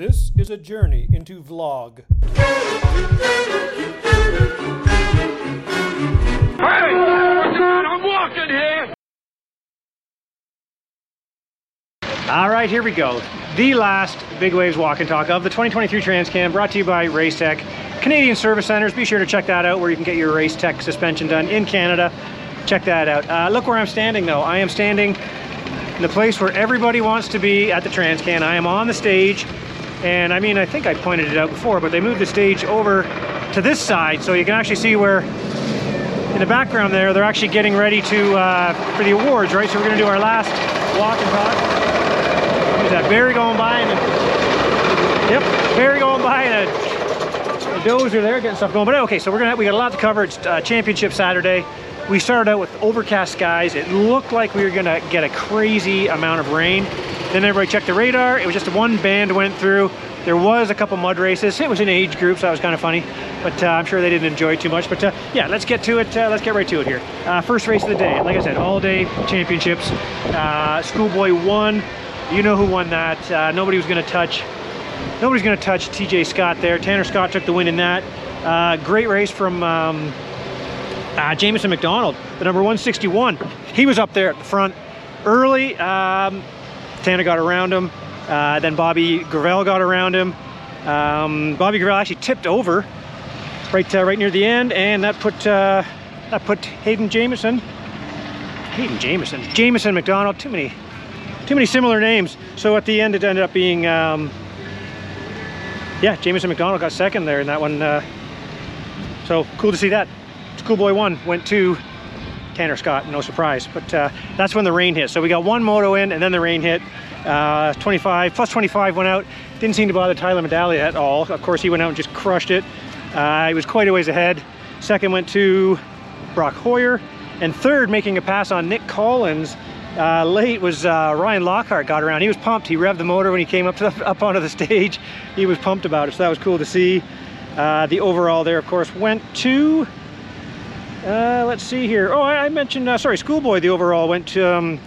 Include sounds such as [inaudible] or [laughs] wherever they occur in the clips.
This is a journey into vlog. Hey! I'm walking here! All right, here we go. The last Bigwave's Walk and Talk of the 2023 TransCan brought to you by Racetech. Canadian Service Centers, be sure to check that out where you can get your Racetech suspension done in Canada. Check that out. Uh, look where I'm standing though. I am standing in the place where everybody wants to be at the Transcan. I am on the stage and I mean, I think I pointed it out before, but they moved the stage over to this side so you can actually see where in the background there, they're actually getting ready to uh, for the awards, right? So we're gonna do our last walk and talk. There's that Barry going by and yep, Barry going by and a, a dozer there getting stuff going. But okay, so we're gonna we got a lot to cover. It's uh, Championship Saturday. We started out with overcast skies. It looked like we were gonna get a crazy amount of rain. Then everybody checked the radar. It was just one band went through. There was a couple mud races. It was an age group, so that was kind of funny. But uh, I'm sure they didn't enjoy it too much. But uh, yeah, let's get to it. Uh, let's get right to it here. Uh, first race of the day. Like I said, all day championships. Uh, Schoolboy won. You know who won that. Uh, nobody was going to touch. Nobody's going to touch TJ Scott there. Tanner Scott took the win in that. great race from um, McDonald, the number 161. He was up there at the front early. Um, Tanner got around him. Uh, then Bobby Gravel got around him. Um, Bobby Gravel actually tipped over right uh, right near the end, and that put uh, that put Hayden Jamison, Hayden Jamison, Jamison McDonald. Too many, too many similar names. So at the end, it ended up being, um, yeah, Jamison McDonald got second there in that one. Uh, so cool to see that. Schoolboy one went to Tanner Scott, no surprise. But uh, that's when the rain hit. So we got one moto in, and then the rain hit. Uh, 25 plus 25 went out. Didn't seem to bother Tyler Medaglia at all. Of course, he went out and just crushed it. Uh, he was quite a ways ahead. Second went to Brock Hoyer, and third, making a pass on Nick Collins. Uh, late was uh, Ryan Lockhart got around. He was pumped. He revved the motor when he came up to the, up onto the stage. He was pumped about it, so that was cool to see. Uh, the overall there, of course, went to uh, let's see here. Oh, I, I mentioned, uh, sorry, Schoolboy, the overall went to um,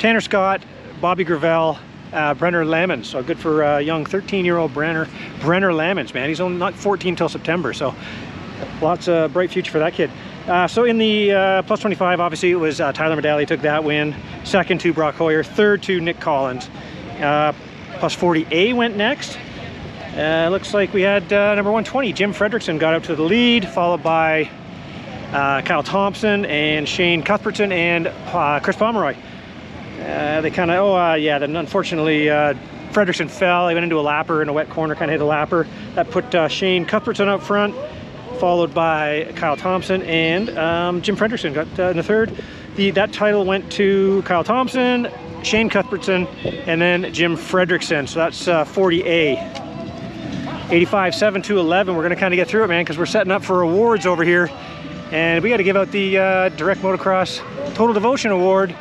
Tanner Scott, Bobby Gravel, uh, Brenner Lamons. So good for uh, young 13-year-old Brenner, Brenner Lamons, man. He's only not 14 till September, so lots of bright future for that kid. Uh, so in the uh, plus 25, obviously it was Tyler Medaglia took that win. Second to Brock Hoyer, third to Nick Collins. Plus 40A went next. Looks like we had number 120, Jim Fredrickson got up to the lead, followed by uh, Kyle Thompson and Shane Cuthbertson and uh, Chris Pomeroy. Uh, they kind of, oh uh, yeah, then unfortunately uh, Fredrickson fell. He went into a lapper in a wet corner, kind of hit a lapper. That put uh, Shane Cuthbertson up front, followed by Kyle Thompson and um, Jim Fredrickson got in the third. The, that title went to Kyle Thompson, Shane Cuthbertson, and then Jim Fredrickson. So that's 40A. 85, 7 to 11. We're going to kind of get through it, man, because we're setting up for awards over here and we got to give out the uh, Direct Motocross Total Devotion Award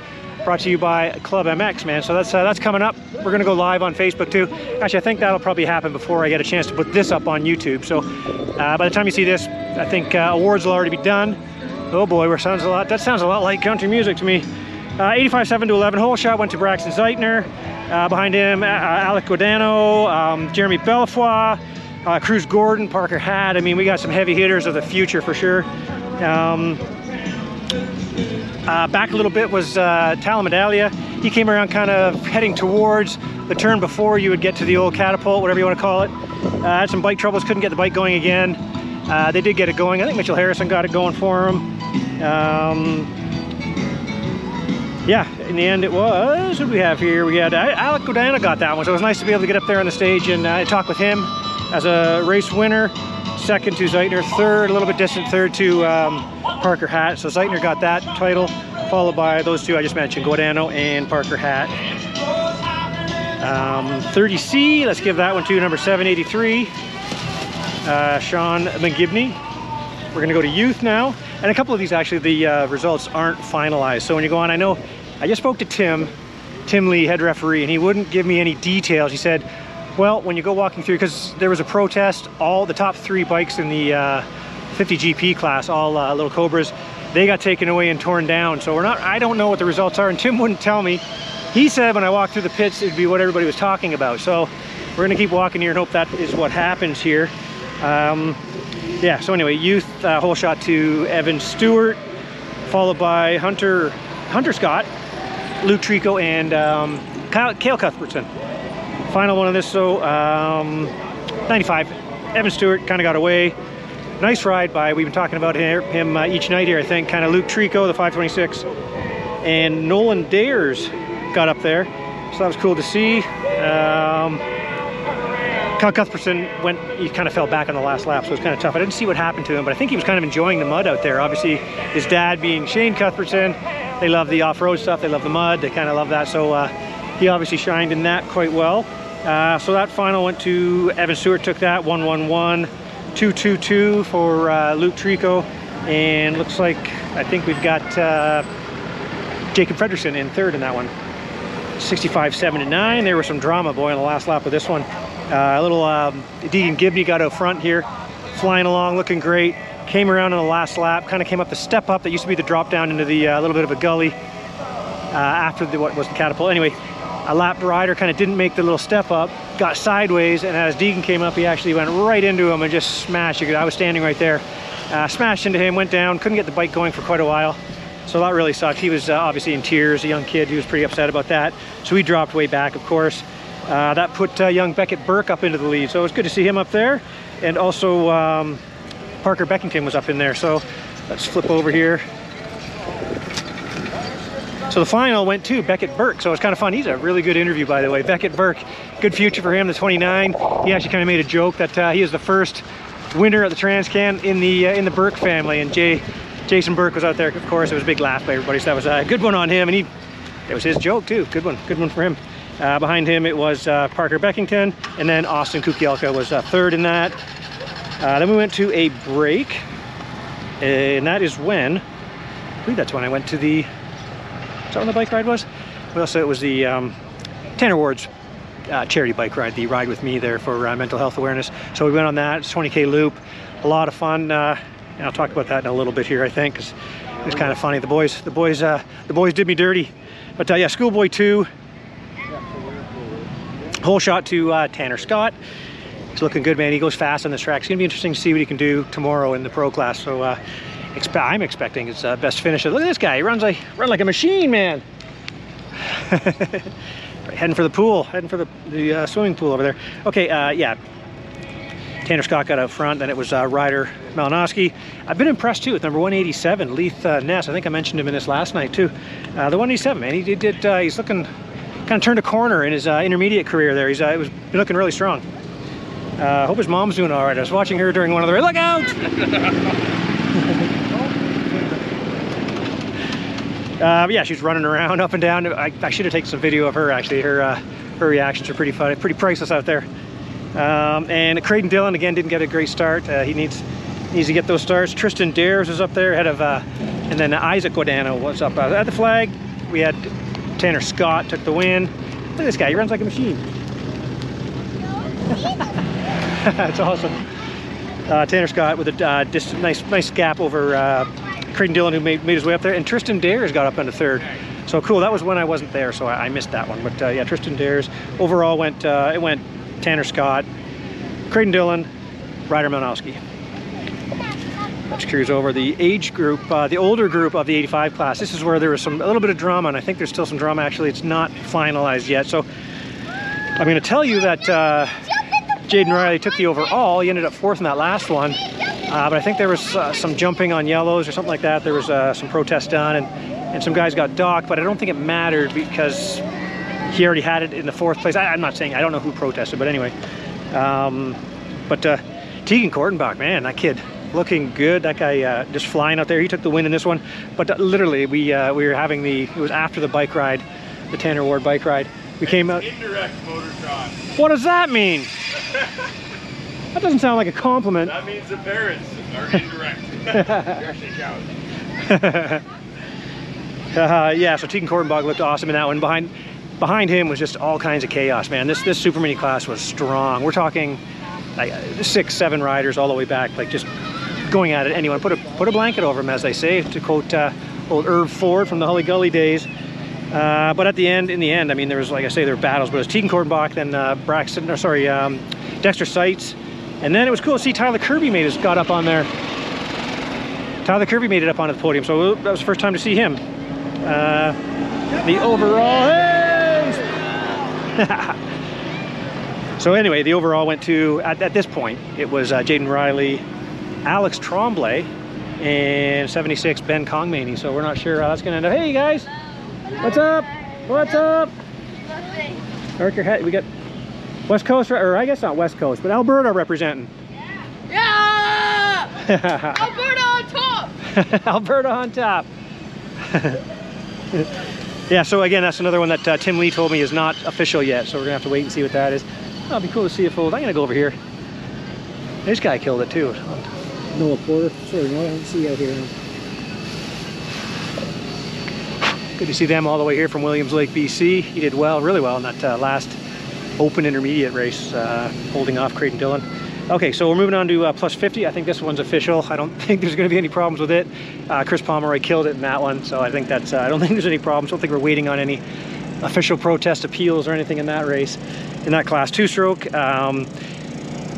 brought to you by Club MX, man. So that's uh, that's coming up. We're gonna go live on Facebook too. Actually, I think that'll probably happen before I get a chance to put this up on YouTube. So uh, by the time you see this, I think uh, awards will already be done. Oh boy, that sounds a lot. That sounds a lot like country music to me. Uh, 85 7 to 11 hole shot went to Braxton Zeitner. Uh, behind him, uh, Alec Godano, um, Jeremy Belfoy, uh, Cruz Gordon, Parker Hatt. I mean, we got some heavy hitters of the future for sure. Um, uh, back a little bit was uh, Medaglia. He came around kind of heading towards the turn before you would get to the old catapult, whatever you want to call it. Uh, had some bike troubles, couldn't get the bike going again. Uh, they did get it going. I think Mitchell Harrison got it going for him. Um, yeah, in the end it was, what do we have here? We had, uh, Alec Godana got that one, so it was nice to be able to get up there on the stage and uh, talk with him as a race winner second to Zeitner, third, a little bit distant third to um, Parker Hat. So Zeitner got that title, followed by those two I just mentioned, Godano and Parker Hat. Um, 30C, let's give that one to number 783, uh, Sean McGibney. We're gonna go to youth now. And a couple of these actually, the uh, results aren't finalized. So when you go on, I know, I just spoke to Tim, Tim Lee, head referee, and he wouldn't give me any details. He said, well, when you go walking through, because there was a protest, all the top three bikes in the uh, 50 GP class, all uh, little Cobras, they got taken away and torn down. So we're not, I don't know what the results are, and Tim wouldn't tell me. He said when I walked through the pits, it'd be what everybody was talking about. So we're gonna keep walking here and hope that is what happens here. Um, yeah, so anyway, youth uh, hole shot to Evan Stewart, followed by Hunter Hunter Scott, Luke Trico, and um, Kyle, Kale Cuthbertson. Final one of this, so um, 95. Evan Stewart kind of got away. Nice ride by, we've been talking about him, uh, each night here, I think. Kind of Luke Trico, the 526, and Nolan Dares got up there. So that was cool to see. Um, Kyle Cuthbertson went, he kind of fell back on the last lap, so it was kind of tough. I didn't see what happened to him, but I think he was kind of enjoying the mud out there. Obviously, his dad being Shane Cuthbertson, they love the off-road stuff, they love the mud, they kind of love that. So uh, he obviously shined in that quite well. Uh, so that final went to Evan Stewart, took that 111, 222 for uh, Luke Trico, and looks like I think we've got uh, Jacob Fredrickson in third in that one. 65, 7 and 9. There was some drama, boy, on the last lap of this one. Uh, a little um, Deegan Gibney got out front here, flying along, looking great. Came around on the last lap, kind of came up the step up that used to be the drop down into the uh, little bit of a gully uh, after the, what was the catapult. Anyway, a lap rider kind of didn't make the little step up, got sideways, and as Deegan came up, he actually went right into him and just smashed. I was standing right there, uh, smashed into him, went down, couldn't get the bike going for quite a while. So that really sucked. He was uh, obviously in tears, a young kid. He was pretty upset about that. So he dropped way back, of course. Uh, that put uh, young Beckett Burke up into the lead. So it was good to see him up there. And also um, Parker Beckington was up in there. So let's flip over here. So the final went to Beckett Burke. So it was kind of fun. He's a really good interview, by the way. Beckett Burke, good future for him, the 29. He actually kind of made a joke that uh, he is the first winner of the Transcan in the uh, in the Burke family. And Jay Jason Burke was out there, of course. It was a big laugh by everybody. So that was a good one on him. And he, it was his joke too. Good one, good one for him. Uh, behind him, it was uh, Parker Beckington. And then Austin Kukielka was uh, third in that. Uh, then we went to a break. And that is when, I believe that's when I went to the, is that the bike ride was? Well, so it was the um, Tanner Ward's uh, charity bike ride, the ride with me there for uh, mental health awareness. So we went on that, it's 20K loop, a lot of fun. Uh, and I'll talk about that in a little bit here, I think, because it was kind of funny. The boys, the boys, uh, the boys did me dirty. But uh, yeah, Schoolboy two, hole shot to uh, Tanner Scott. He's looking good, man. He goes fast on this track. It's gonna be interesting to see what he can do tomorrow in the pro class. So I'm expecting his uh, best finish. Look at this guy. He runs like run like a machine, man. [laughs] heading for the pool, heading for the, the uh, swimming pool over there. Okay, uh, yeah, Tanner Scott got out front, then it was uh, Ryder Malinowski. I've been impressed too with number 187, Leith uh, Ness. I think I mentioned him in this last night too. Uh, the 187, man, he did, did uh, he's looking, kind of turned a corner in his intermediate career there. He's uh, was looking really strong. Uh, hope his mom's doing all right. I was watching her during one of the, look out! [laughs] Uh, yeah, she's running around [laughs] up and down. I, I should have taken some video of her actually. Her uh, her reactions are pretty funny, pretty priceless out there. Um, and Creighton Dillon again didn't get a great start. Uh, he needs needs to get those starts. Tristan Dares was up there ahead of, uh, and then Isaac Guadano was up uh, at the flag. We had Tanner Scott took the win. Look at this guy, he runs like a machine. [laughs] That's awesome. Uh, Tanner Scott with a nice nice gap over Creighton Dillon who made, made his way up there, and Tristan Dares got up into third. So cool. That was when I wasn't there, so I, I missed that one. But uh, yeah, Tristan Dares overall went uh, it went Tanner Scott, Creighton Dillon, Ryder Malinowski. Let's cruise over the age group, uh, the older group of the 85 class. This is where there was some a little bit of drama, and I think there's still some drama. Actually, it's not finalized yet. So I'm going to tell you that uh, Jaden Riley took the overall. He ended up fourth in that last one. Uh, but I think there was uh, some jumping on yellows or something like that. There was uh, some protest done, and, and some guys got docked, but I don't think it mattered because he already had it in the fourth place. I, am not saying, I don't know who protested, but anyway. Um, but uh, Tegan Kortenbach, man, that kid looking good. That guy uh, just flying out there. He took the win in this one. But uh, literally, we uh, we were having the, it was after the bike ride, the Tanner Ward bike ride. We came out. Indirect motocross. What does that mean? [laughs] that doesn't sound like a compliment. That means the parents are indirect. [laughs] [laughs] Uh, yeah, so Tegan Kortenbach looked awesome in that one. Behind behind him was just all kinds of chaos, man. This this Super Mini class was strong. We're talking like six, seven riders all the way back, like just going at it. Anyone put a put a blanket over them, as they say, to quote uh, old Irv Ford from the Hully Gully days. Uh, but at the end, in the end, I mean, there was, like I say, there were battles, but it was Tegan Kortenbach, then uh, Braxton, or sorry, um, Dexter Seitz. And then it was cool to see Tyler Kirby made his, got up on there. Tyler Kirby made it up onto the podium, so that was the first time to see him. Uh, the overall, hey! [laughs] so anyway, the overall went to, at, at this point, it was uh, Jaden Riley, Alex Tremblay, and 76 Ben Kongmany. So we're not sure how that's going to end up. Hey, guys! What's up? What's up? Mark your head. We got West Coast, or I guess not West Coast, but Alberta representing. Yeah! yeah! [laughs] Alberta on top! [laughs] Alberta on top. [laughs] yeah, so again, that's another one that uh, Tim Lee told me is not official yet, so we're gonna have to wait and see what that is. Oh, it'll be cool to see a fold. I'm gonna go over here. This guy killed it too. Noah Porter. Sorry, Noah, I don't see you out here. Good to see them all the way here from Williams Lake, BC. He did well, really well in that uh, last open intermediate race, uh, holding off Creighton Dillon. Okay, so we're moving on to uh, plus 50. I think this one's official. I don't [laughs] think there's going to be any problems with it. Uh, Chris Pomeroy killed it in that one, so I think that's. Uh, I don't [laughs] think there's any problems. I don't think we're waiting on any official protest appeals or anything in that race, in that class two-stroke. Um,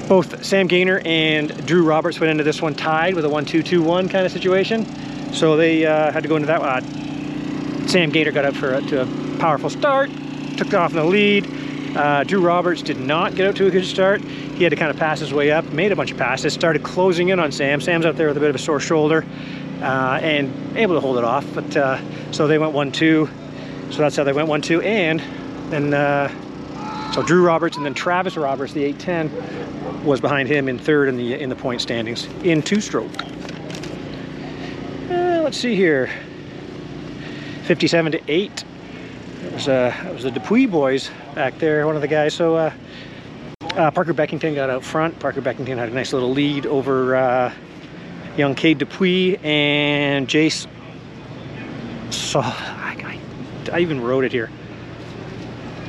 both Sam Gaynor and Drew Roberts went into this one tied with a 1-2-2-1 kind of situation. So they uh, had to go into that one. Uh, Sam Gaynor got up for a, to a powerful start, took off in the lead. Uh, Drew Roberts did not get out to a good start. He had to kind of pass his way up, made a bunch of passes, started closing in on Sam. Sam's out there with a bit of a sore shoulder uh, and able to hold it off. But uh, so they went 1-2. So that's how they went 1-2. And then, uh, so Drew Roberts and then Travis Roberts, the 810, was behind him in third in the in the point standings in two-stroke. Uh, let's see here. 57 to 8. It was, uh, it was the Dupuis boys back there, one of the guys. So uh, uh, Parker Beckington got out front. Parker Beckington had a nice little lead over uh, young Cade Dupuis and Jace. So I, I, I even wrote it here.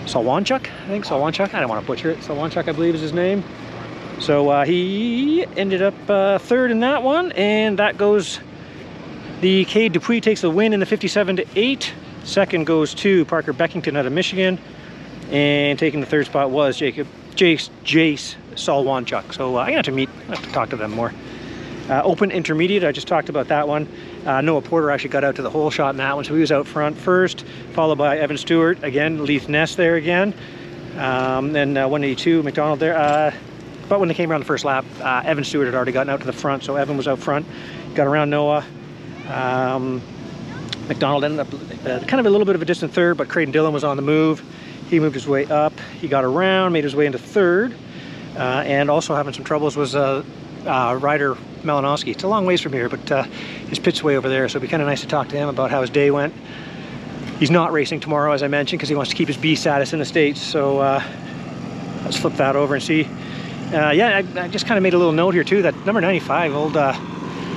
Salwanchuk, I think Salwanchuk. I don't want to butcher it. Salwanchuk, I believe, is his name. So uh, he ended up uh, third in that one, and that goes. The Cade Dupuis takes the win in the 57 to 8. Second goes to Parker Beckington out of Michigan. And taking the third spot was Jacob Jace Jace Salwanchuk. So uh, I got to meet, I have to talk to them more. Uh, open intermediate, I just talked about that one. Uh, Noah Porter actually got out to the hole shot in that one, so he was out front first, followed by Evan Stewart again, Leith Ness there again. Um, then uh, 182 McDonald there. Uh, but when they came around the first lap, uh, Evan Stewart had already gotten out to the front, so Evan was out front, got around Noah. Um, McDonald ended up uh, kind of a little bit of a distant third, but Creighton Dillon was on the move. He moved his way up. He got around, made his way into third, uh, and also having some troubles was uh, uh, Ryder Malinowski. It's a long ways from here, but uh, his pit's way over there, so it'd be kind of nice to talk to him about how his day went. He's not racing tomorrow, as I mentioned, because he wants to keep his B status in the States, so uh, let's flip that over and see. Yeah, I, I just kind of made a little note here, too, that number 95, old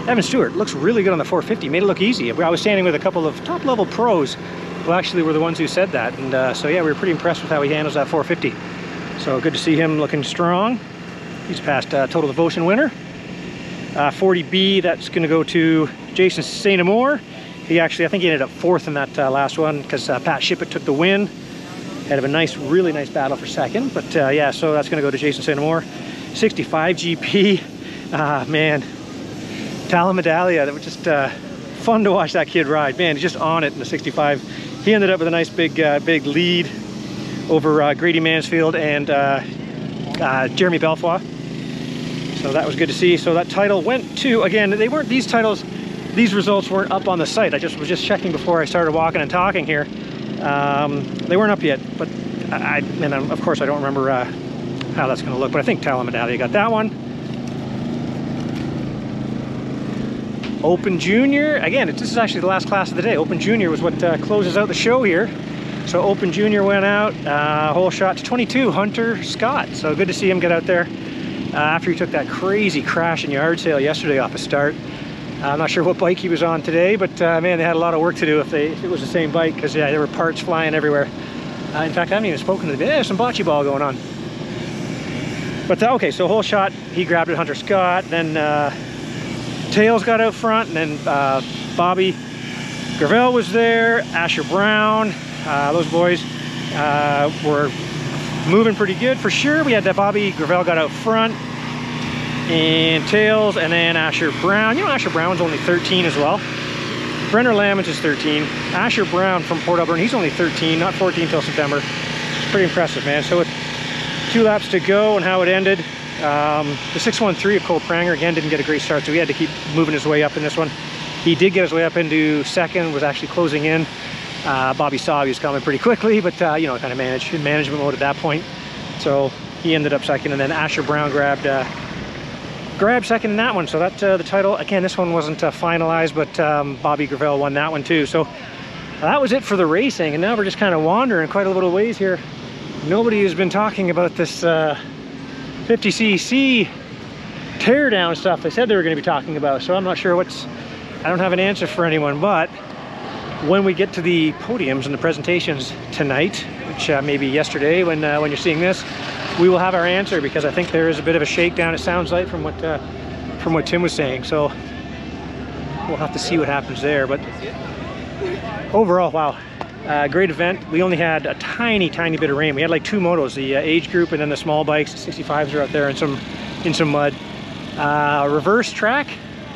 Evan Stewart looks really good on the 450. Made it look easy. I was standing with a couple of top-level pros who actually were the ones who said that, and uh, so yeah, we were pretty impressed with how he handles that 450. So good to see him looking strong. He's past uh, total devotion winner. Uh, 40B, that's going to go to Jason St. Amour. He actually, I think he ended up fourth in that uh, last one because uh, Pat Shippett took the win. Head of a nice, really nice battle for second. But uh, yeah, so that's going to go to Jason St. Amour. 65 GP. Ah, man, Talamadelia, that was just uh, fun to watch that kid ride. Man, he's just on it in the 65. He ended up with a nice big, uh, big lead over uh, Grady Mansfield and uh, uh, Jeremy Belfoy. So that was good to see. So that title went to, again, they weren't, these titles, these results weren't up on the site. I just was just checking before I started walking and talking here. Um, they weren't up yet, but I, and of course I don't remember uh, how that's gonna look, but I think Talamadelia got that one. Open Junior, again, this is actually the last class of the day. Open Junior was what uh, closes out the show here. So Open Junior went out, uh, hole shot to 22, Hunter Scott. So good to see him get out there uh, after he took that crazy crash in yard sale yesterday off a start. I'm not sure what bike he was on today, but uh, man, they had a lot of work to do if, they, if it was the same bike because yeah, there were parts flying everywhere. Uh, in fact, I haven't even spoken to them. There's some bocce ball going on. But uh, okay, so hole shot, he grabbed it, Hunter Scott, then uh, Tails got out front, and then uh, Bobby Gravel was there, Asher Brown, Uh, those boys uh, were moving pretty good for sure. We had that Bobby Gravel got out front and Tails, and then Asher Brown. You know, Asher Brown's only 13 as well. Brenner Lamont is 13. Asher Brown from Port Alberni, he's only 13, not 14 till September. It's pretty impressive, man. So with two laps to go and how it ended, um, the 613 of Cole Pranger again didn't get a great start, so he had to keep moving his way up in this one. He did get his way up into second, was actually closing in. Uh, Bobby saw he was coming pretty quickly, but uh, you know, kind of managed in management mode at that point. So he ended up second, and then Asher Brown grabbed uh, grabbed second in that one. So that uh, the title again. This one wasn't uh, finalized, but um, Bobby Gravel won that one too. So that was it for the racing, and now we're just kind of wandering quite a little ways here. Nobody has been talking about this uh, 50cc teardown stuff they said they were going to be talking about. So I'm not sure what's. I don't have an answer for anyone, but when we get to the podiums and the presentations tonight, which uh, maybe yesterday when uh, when you're seeing this, we will have our answer because I think there is a bit of a shakedown. It sounds like from what uh, from what Tim was saying. So we'll have to see what happens there. But overall, wow, uh, great event. We only had a tiny, tiny bit of rain. We had like two motos, the uh, age group and then the small bikes. The 65s are out there in some in some mud. Uh, reverse track.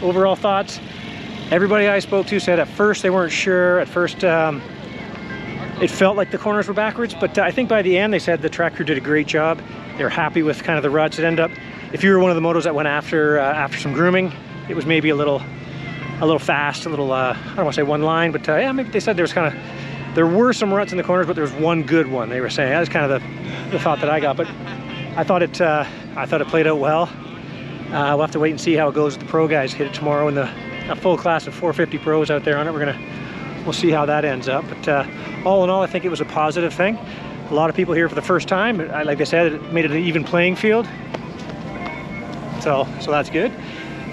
Overall thoughts. Everybody I spoke to said at first they weren't sure. At first. Um, it felt like the corners were backwards, but uh, I think by the end they said the track crew did a great job. They were happy with kind of the ruts. It ended up, if you were one of the motos that went after uh, after some grooming, it was maybe a little a little fast, a little uh, I don't want to say one line, but yeah, maybe they said there was kind of there were some ruts in the corners, but there was one good one. They were saying that was kind of the, the thought that I got, but I thought it uh, I thought it played out well. Uh, we'll have to wait and see how it goes with the pro guys. Hit it tomorrow in the a full class of 450 pros out there on it. We're gonna we'll see how that ends up. But uh, all in all, I think it was a positive thing. A lot of people here for the first time. Like I said, it made it an even playing field. So, so that's good.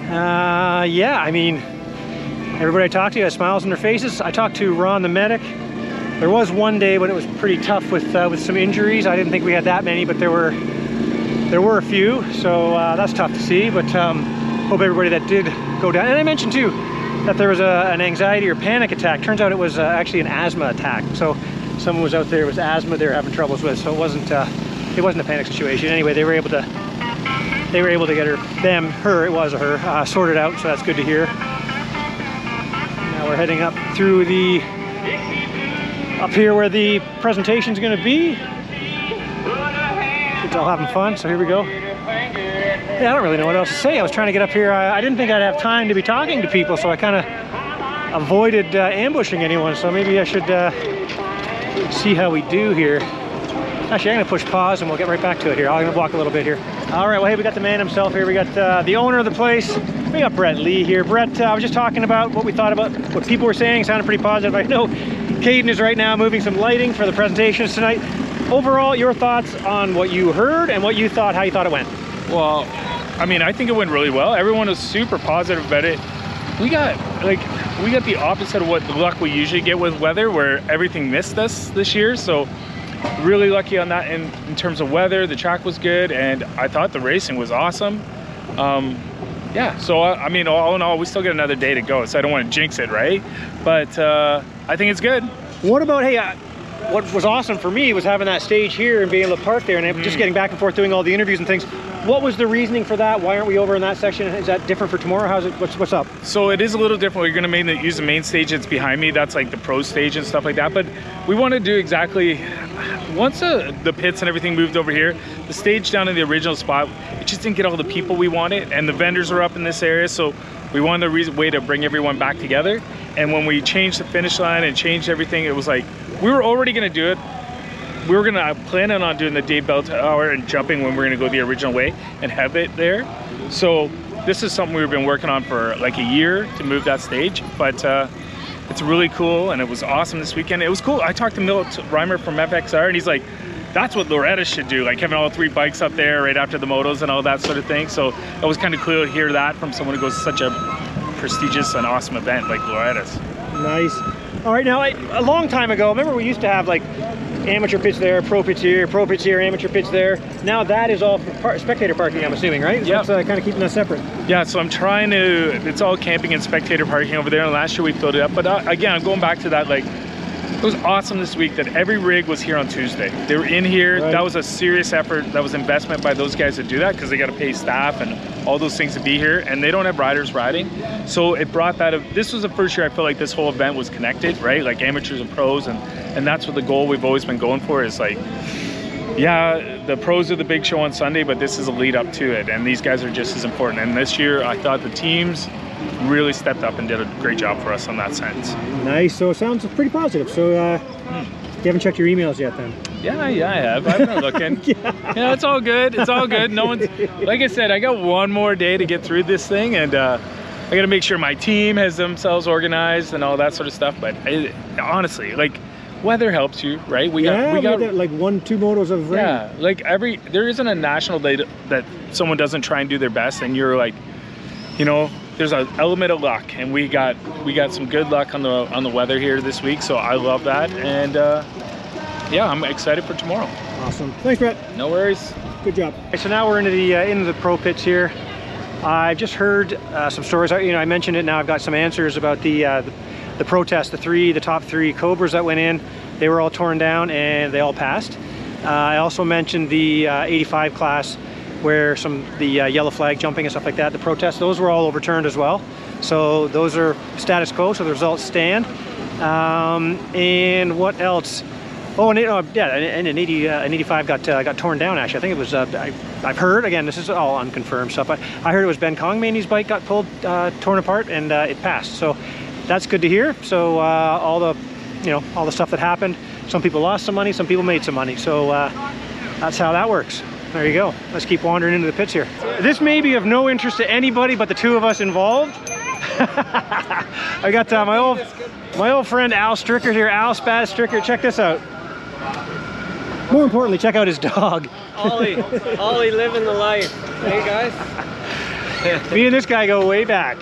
Uh, yeah, I mean, everybody I talked to has smiles on their faces. I talked to Ron the medic. There was one day when it was pretty tough with uh, with some injuries. I didn't think we had that many, but there were there were a few. So uh, that's tough to see. But um, hope everybody that did go down. And I mentioned too, that there was a, an anxiety or panic attack. Turns out it was uh, actually an asthma attack. So someone was out there with asthma they were having troubles with. So it wasn't uh, it wasn't a panic situation. Anyway, they were able to they were able to get her them her it was her uh, sorted out. So that's good to hear. Now we're heading up through the up here where the presentation is going to be. Kids all having fun. So here we go. Yeah, I don't really know what else to say. I was trying to get up here. I, I didn't think I'd have time to be talking to people, so I kind of avoided uh, ambushing anyone. So maybe I should uh, see how we do here. Actually, I'm gonna push pause and we'll get right back to it here. I'm gonna walk a little bit here. All right, well, hey, we got the man himself here. We got uh, the owner of the place. We got Brett Lee here. Brett, uh, I was just talking about what we thought about what people were saying. Sounded pretty positive. I know Caden is right now moving some lighting for the presentations tonight. Overall, your thoughts on what you heard and what you thought, how you thought it went. Well, I mean, I think it went really well. Everyone was super positive about it. We got like we got the opposite of what the luck we usually get with weather, where everything missed us this year. So really lucky on that in, in terms of weather. The track was good, and I thought the racing was awesome. Um, yeah, so I, I mean, all in all, we still get another day to go. So I don't want to jinx it, right? But uh, I think it's good. What about, hey, uh, what was awesome for me was having that stage here and being able to park there and just getting back and forth doing all the interviews and things. What was the reasoning for that? Why aren't we over in that section? Is that different for tomorrow? How's it? What's what's up? So it is a little different. We're going to mainly use the main stage that's behind me. That's like the pro stage and stuff like that. But we want to do exactly once uh, the pits and everything moved over here. The stage down in the original spot, it just didn't get all the people we wanted, and the vendors are up in this area. So we wanted a reason, way to bring everyone back together. And when we changed the finish line and changed everything, it was like we were already to do it we were gonna plan on doing the Dave Bell Tower and jumping when we are gonna go the original way and have it there. So this is something we've been working on for like a year to move that stage, but uh, it's really cool and it was awesome this weekend. It was cool. I talked to Milt Reimer from FXR and he's like, that's what Loretta should do, like having all three bikes up there right after the motos and all that sort of thing. So it was kind of cool to hear that from someone who goes to such a prestigious and awesome event like Loretta's. Nice. All right, now I, a long time ago, remember we used to have like amateur pits there, pro pits here, pro pits here, amateur pits there. Now that is all par spectator parking, I'm assuming, right? Yeah. uh, kind of keeping us separate. Yeah, so I'm trying to, it's all camping and spectator parking over there. And last year we filled it up. But uh, again, I'm going back to that, like, it was awesome this week that every rig was here on Tuesday. They were in here. Right. That was a serious effort. That was investment by those guys to do that because they got to pay staff and all those things to be here, and they don't have riders riding. So it brought that. This was the first year I felt like this whole event was connected, right? Like amateurs and pros, and and that's what the goal we've always been going for is like yeah, the pros are the big show on Sunday, but this is a lead up to it, and these guys are just as important. And this year, I thought the teams really stepped up and did a great job for us on that sense. Nice. So it sounds pretty positive. So uh, you haven't checked your emails yet, then? Yeah, yeah, I have. I've been looking. [laughs] yeah. it's all good. It's all good. No one's like I said. I got one more day to get through this thing, and uh, I got to make sure my team has themselves organized and all that sort of stuff. But honestly, like weather helps you, right? We yeah, got we got got like one, two motos of rain. Yeah, like every there isn't a national day that- that someone doesn't try and do their best, and you're like, you know, there's an element of luck, and we got we got some good luck on the on the weather here this week, so I love that, and uh, yeah, I'm excited for tomorrow. Awesome. Thanks, Brett. No worries. Good job. Okay, so now we're into the uh, into the pro pits here. I've just heard uh, some stories. You know, I mentioned it. Now I've got some answers about the, uh, the the protest. The three, the top three Cobras that went in, they were all torn down and they all passed. Uh, I also mentioned the uh, 85 class, where some the uh, yellow flag jumping and stuff like that. The protests, those were all overturned as well. So those are status quo. So the results stand. Um, and what else? Oh, and uh, yeah, and an 80, uh, an 85 got uh, got torn down. Actually, I think it was. Uh, I, I've heard again. This is all unconfirmed stuff. I, I heard it was Ben Kong Kongmaney's bike got pulled, uh, torn apart, and uh, it passed. So that's good to hear. So all the, you know, all the stuff that happened. Some people lost some money. Some people made some money. So that's how that works. There you go. Let's keep wandering into the pits here. This may be of no interest to anybody but the two of us involved. [laughs] I got uh, my old my old friend Al Stricker here. Al Spaz Stricker. Check this out. More importantly, check out his dog. Ollie, [laughs] Ollie living the life. Hey guys. Me and this guy go way back.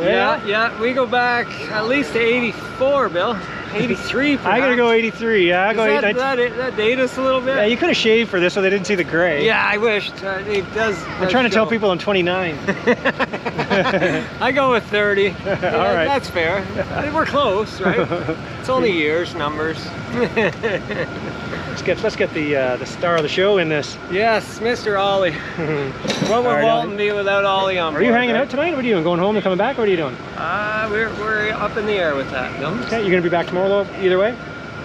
Yeah, yeah, we go back at least to 84, Bill. 83 I gotta go 83. Yeah, I go that, 89. that, that date us a little bit? Yeah, you could have shaved for this so they didn't see the gray. Yeah, I wish. Uh, it does. I'm trying to tell people I'm 29. [laughs] I go with 30. [laughs] All right. That's fair. We're close, right? [laughs] it's only years, numbers. Let's get let's get the uh, the star of the show in this. yes, Mr. Ollie. [laughs] what would right, Walton Ollie. be without Ollie on Are board? you hanging right? out tonight? What are you doing? Going home and coming back? What are you doing? Uh, we're, we're up in the air with that. Okay, you're gonna be back tomorrow though. Either way.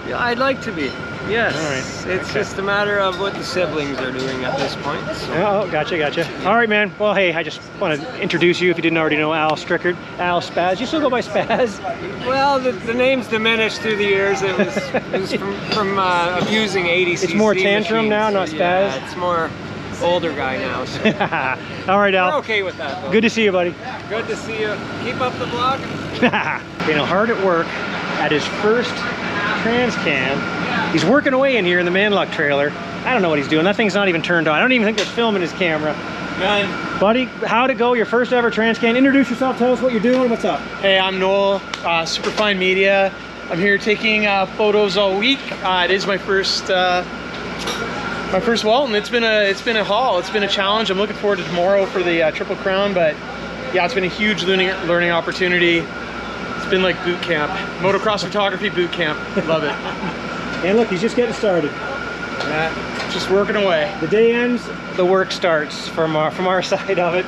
Yeah, I'd like to be. Yes. All right. It's Okay. just a matter of what the siblings are doing at this point. so- Oh, gotcha, gotcha. All right, man. Well, hey, I just want to introduce you if you didn't already know Al Strickard, Al Spaz. You still go by Spaz? Well, the, the name's diminished through the years. It was, it was from, [laughs] from uh, abusing 80 It's more tantrum machines. now, not Spaz? Yeah, it's more older guy now. So [laughs] All right, we're Al. okay with that, though. Good to see you, buddy. Good to see you. Keep up the vlog. [laughs] you know, hard at work at his first TransCan. He's working away in here in the Manluck trailer. I don't know what he's doing. That thing's not even turned on. I don't even think there's film in his camera. Man, Buddy, how'd it go? Your first ever Transcan. Introduce yourself. Tell us what you're doing. What's up? hey, I'm Noel, uh, Superfine Media. I'm here taking uh, photos all week. Uh, it is my first, uh, my first Walton. It's been a, it's been a haul. It's been a challenge. I'm looking forward to tomorrow for the uh, Triple Crown. But yeah, it's been a huge learning, learning opportunity. It's been like boot camp, motocross photography boot camp. Love it. [laughs] And look, he's just getting started. Uh, just working away. The day ends, the work starts from our, from our [laughs] side of it.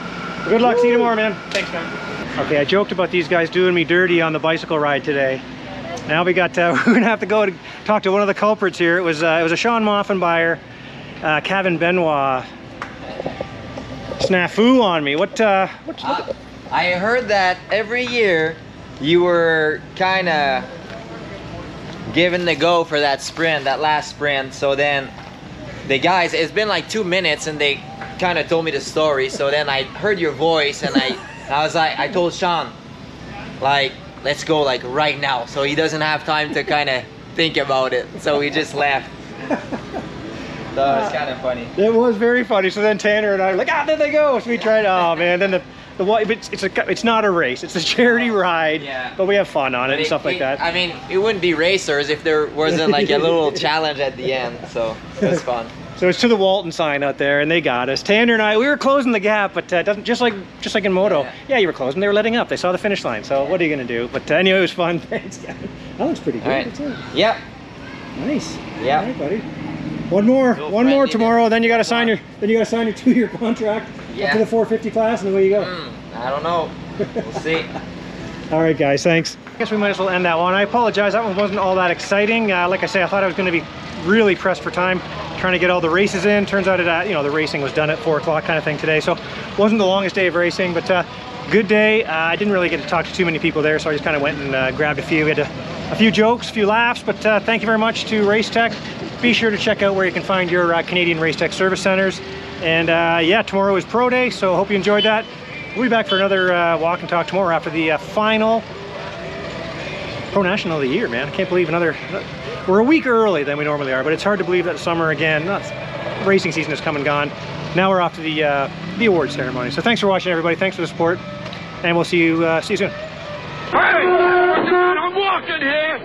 Good luck. See you tomorrow, man. Thanks, man. Okay, I joked about these guys doing me dirty on the bicycle ride today. Now we got, uh, [laughs] we're gonna have to go to talk to one of the culprits here. It was, uh, it was a Sean Moffenbayer, uh, Kevin Benoit snafu on me. What, uh, what, what I heard that every year you were kind of given the go for that sprint, that last sprint. So then the guys, it's been like two minutes and they kind of told me the story. So then I heard your voice and I, I was like, I told Sean, like, let's go like right now. So he doesn't have time to kind of think about it. So we just left. [laughs] So it's kind of funny. It was very funny. So then Tanner and I were like, ah, there they go. So we tried, oh man, then the, the, it's, it's a, it's not a race. It's a [laughs] charity ride, Yeah. but we have fun on it and It- stuff like that. I mean, it wouldn't be racers if there wasn't like a little [laughs] challenge at the end. So it was fun. So it's to the Walton sign out there, and they got us. Tanner and I, we were closing the gap, but uh, doesn't just like just like in moto. Yeah. Yeah. you were closing. They were letting up. They saw the finish line. So what are you gonna do? But uh, anyway, it was fun. [laughs] Thanks, That looks pretty good. All right. It. Yep. Nice. Yeah. Right, buddy. One more, Little one more tomorrow. Then you got to sign your, then you got to sign your [laughs] two-year contract up Yeah. to the 450 class, and away you go. Hmm, I don't know. We'll [laughs] see. All right, guys, thanks. I guess we might as well end that one. I apologize, that one wasn't all that exciting. Uh, like I say, I thought I was going to be really pressed for time, trying to get all the races in. Turns out, it, uh, you know, the racing was done at four o'clock kind of thing today, so wasn't the longest day of racing, but uh, good day. Uh, I didn't really get to talk to too many people there, so I just kind of went and uh, grabbed a few. We had a, a few jokes, a few laughs, but uh, thank you very much to Racetech. Be sure to check out where you can find your uh, Canadian Racetech service centers. And uh, yeah, tomorrow is Pro Day, so hope you enjoyed that. We'll be back for another uh, walk and talk tomorrow after the uh, final Pro National of the year, man. I can't believe another. We're a week early than we normally are, but it's hard to believe that summer again. Not, racing season has come and gone. Now we're off to the uh, the award ceremony. So thanks for watching, everybody. Thanks for the support, and we'll see you uh, see you soon. Hey! I'm walking here.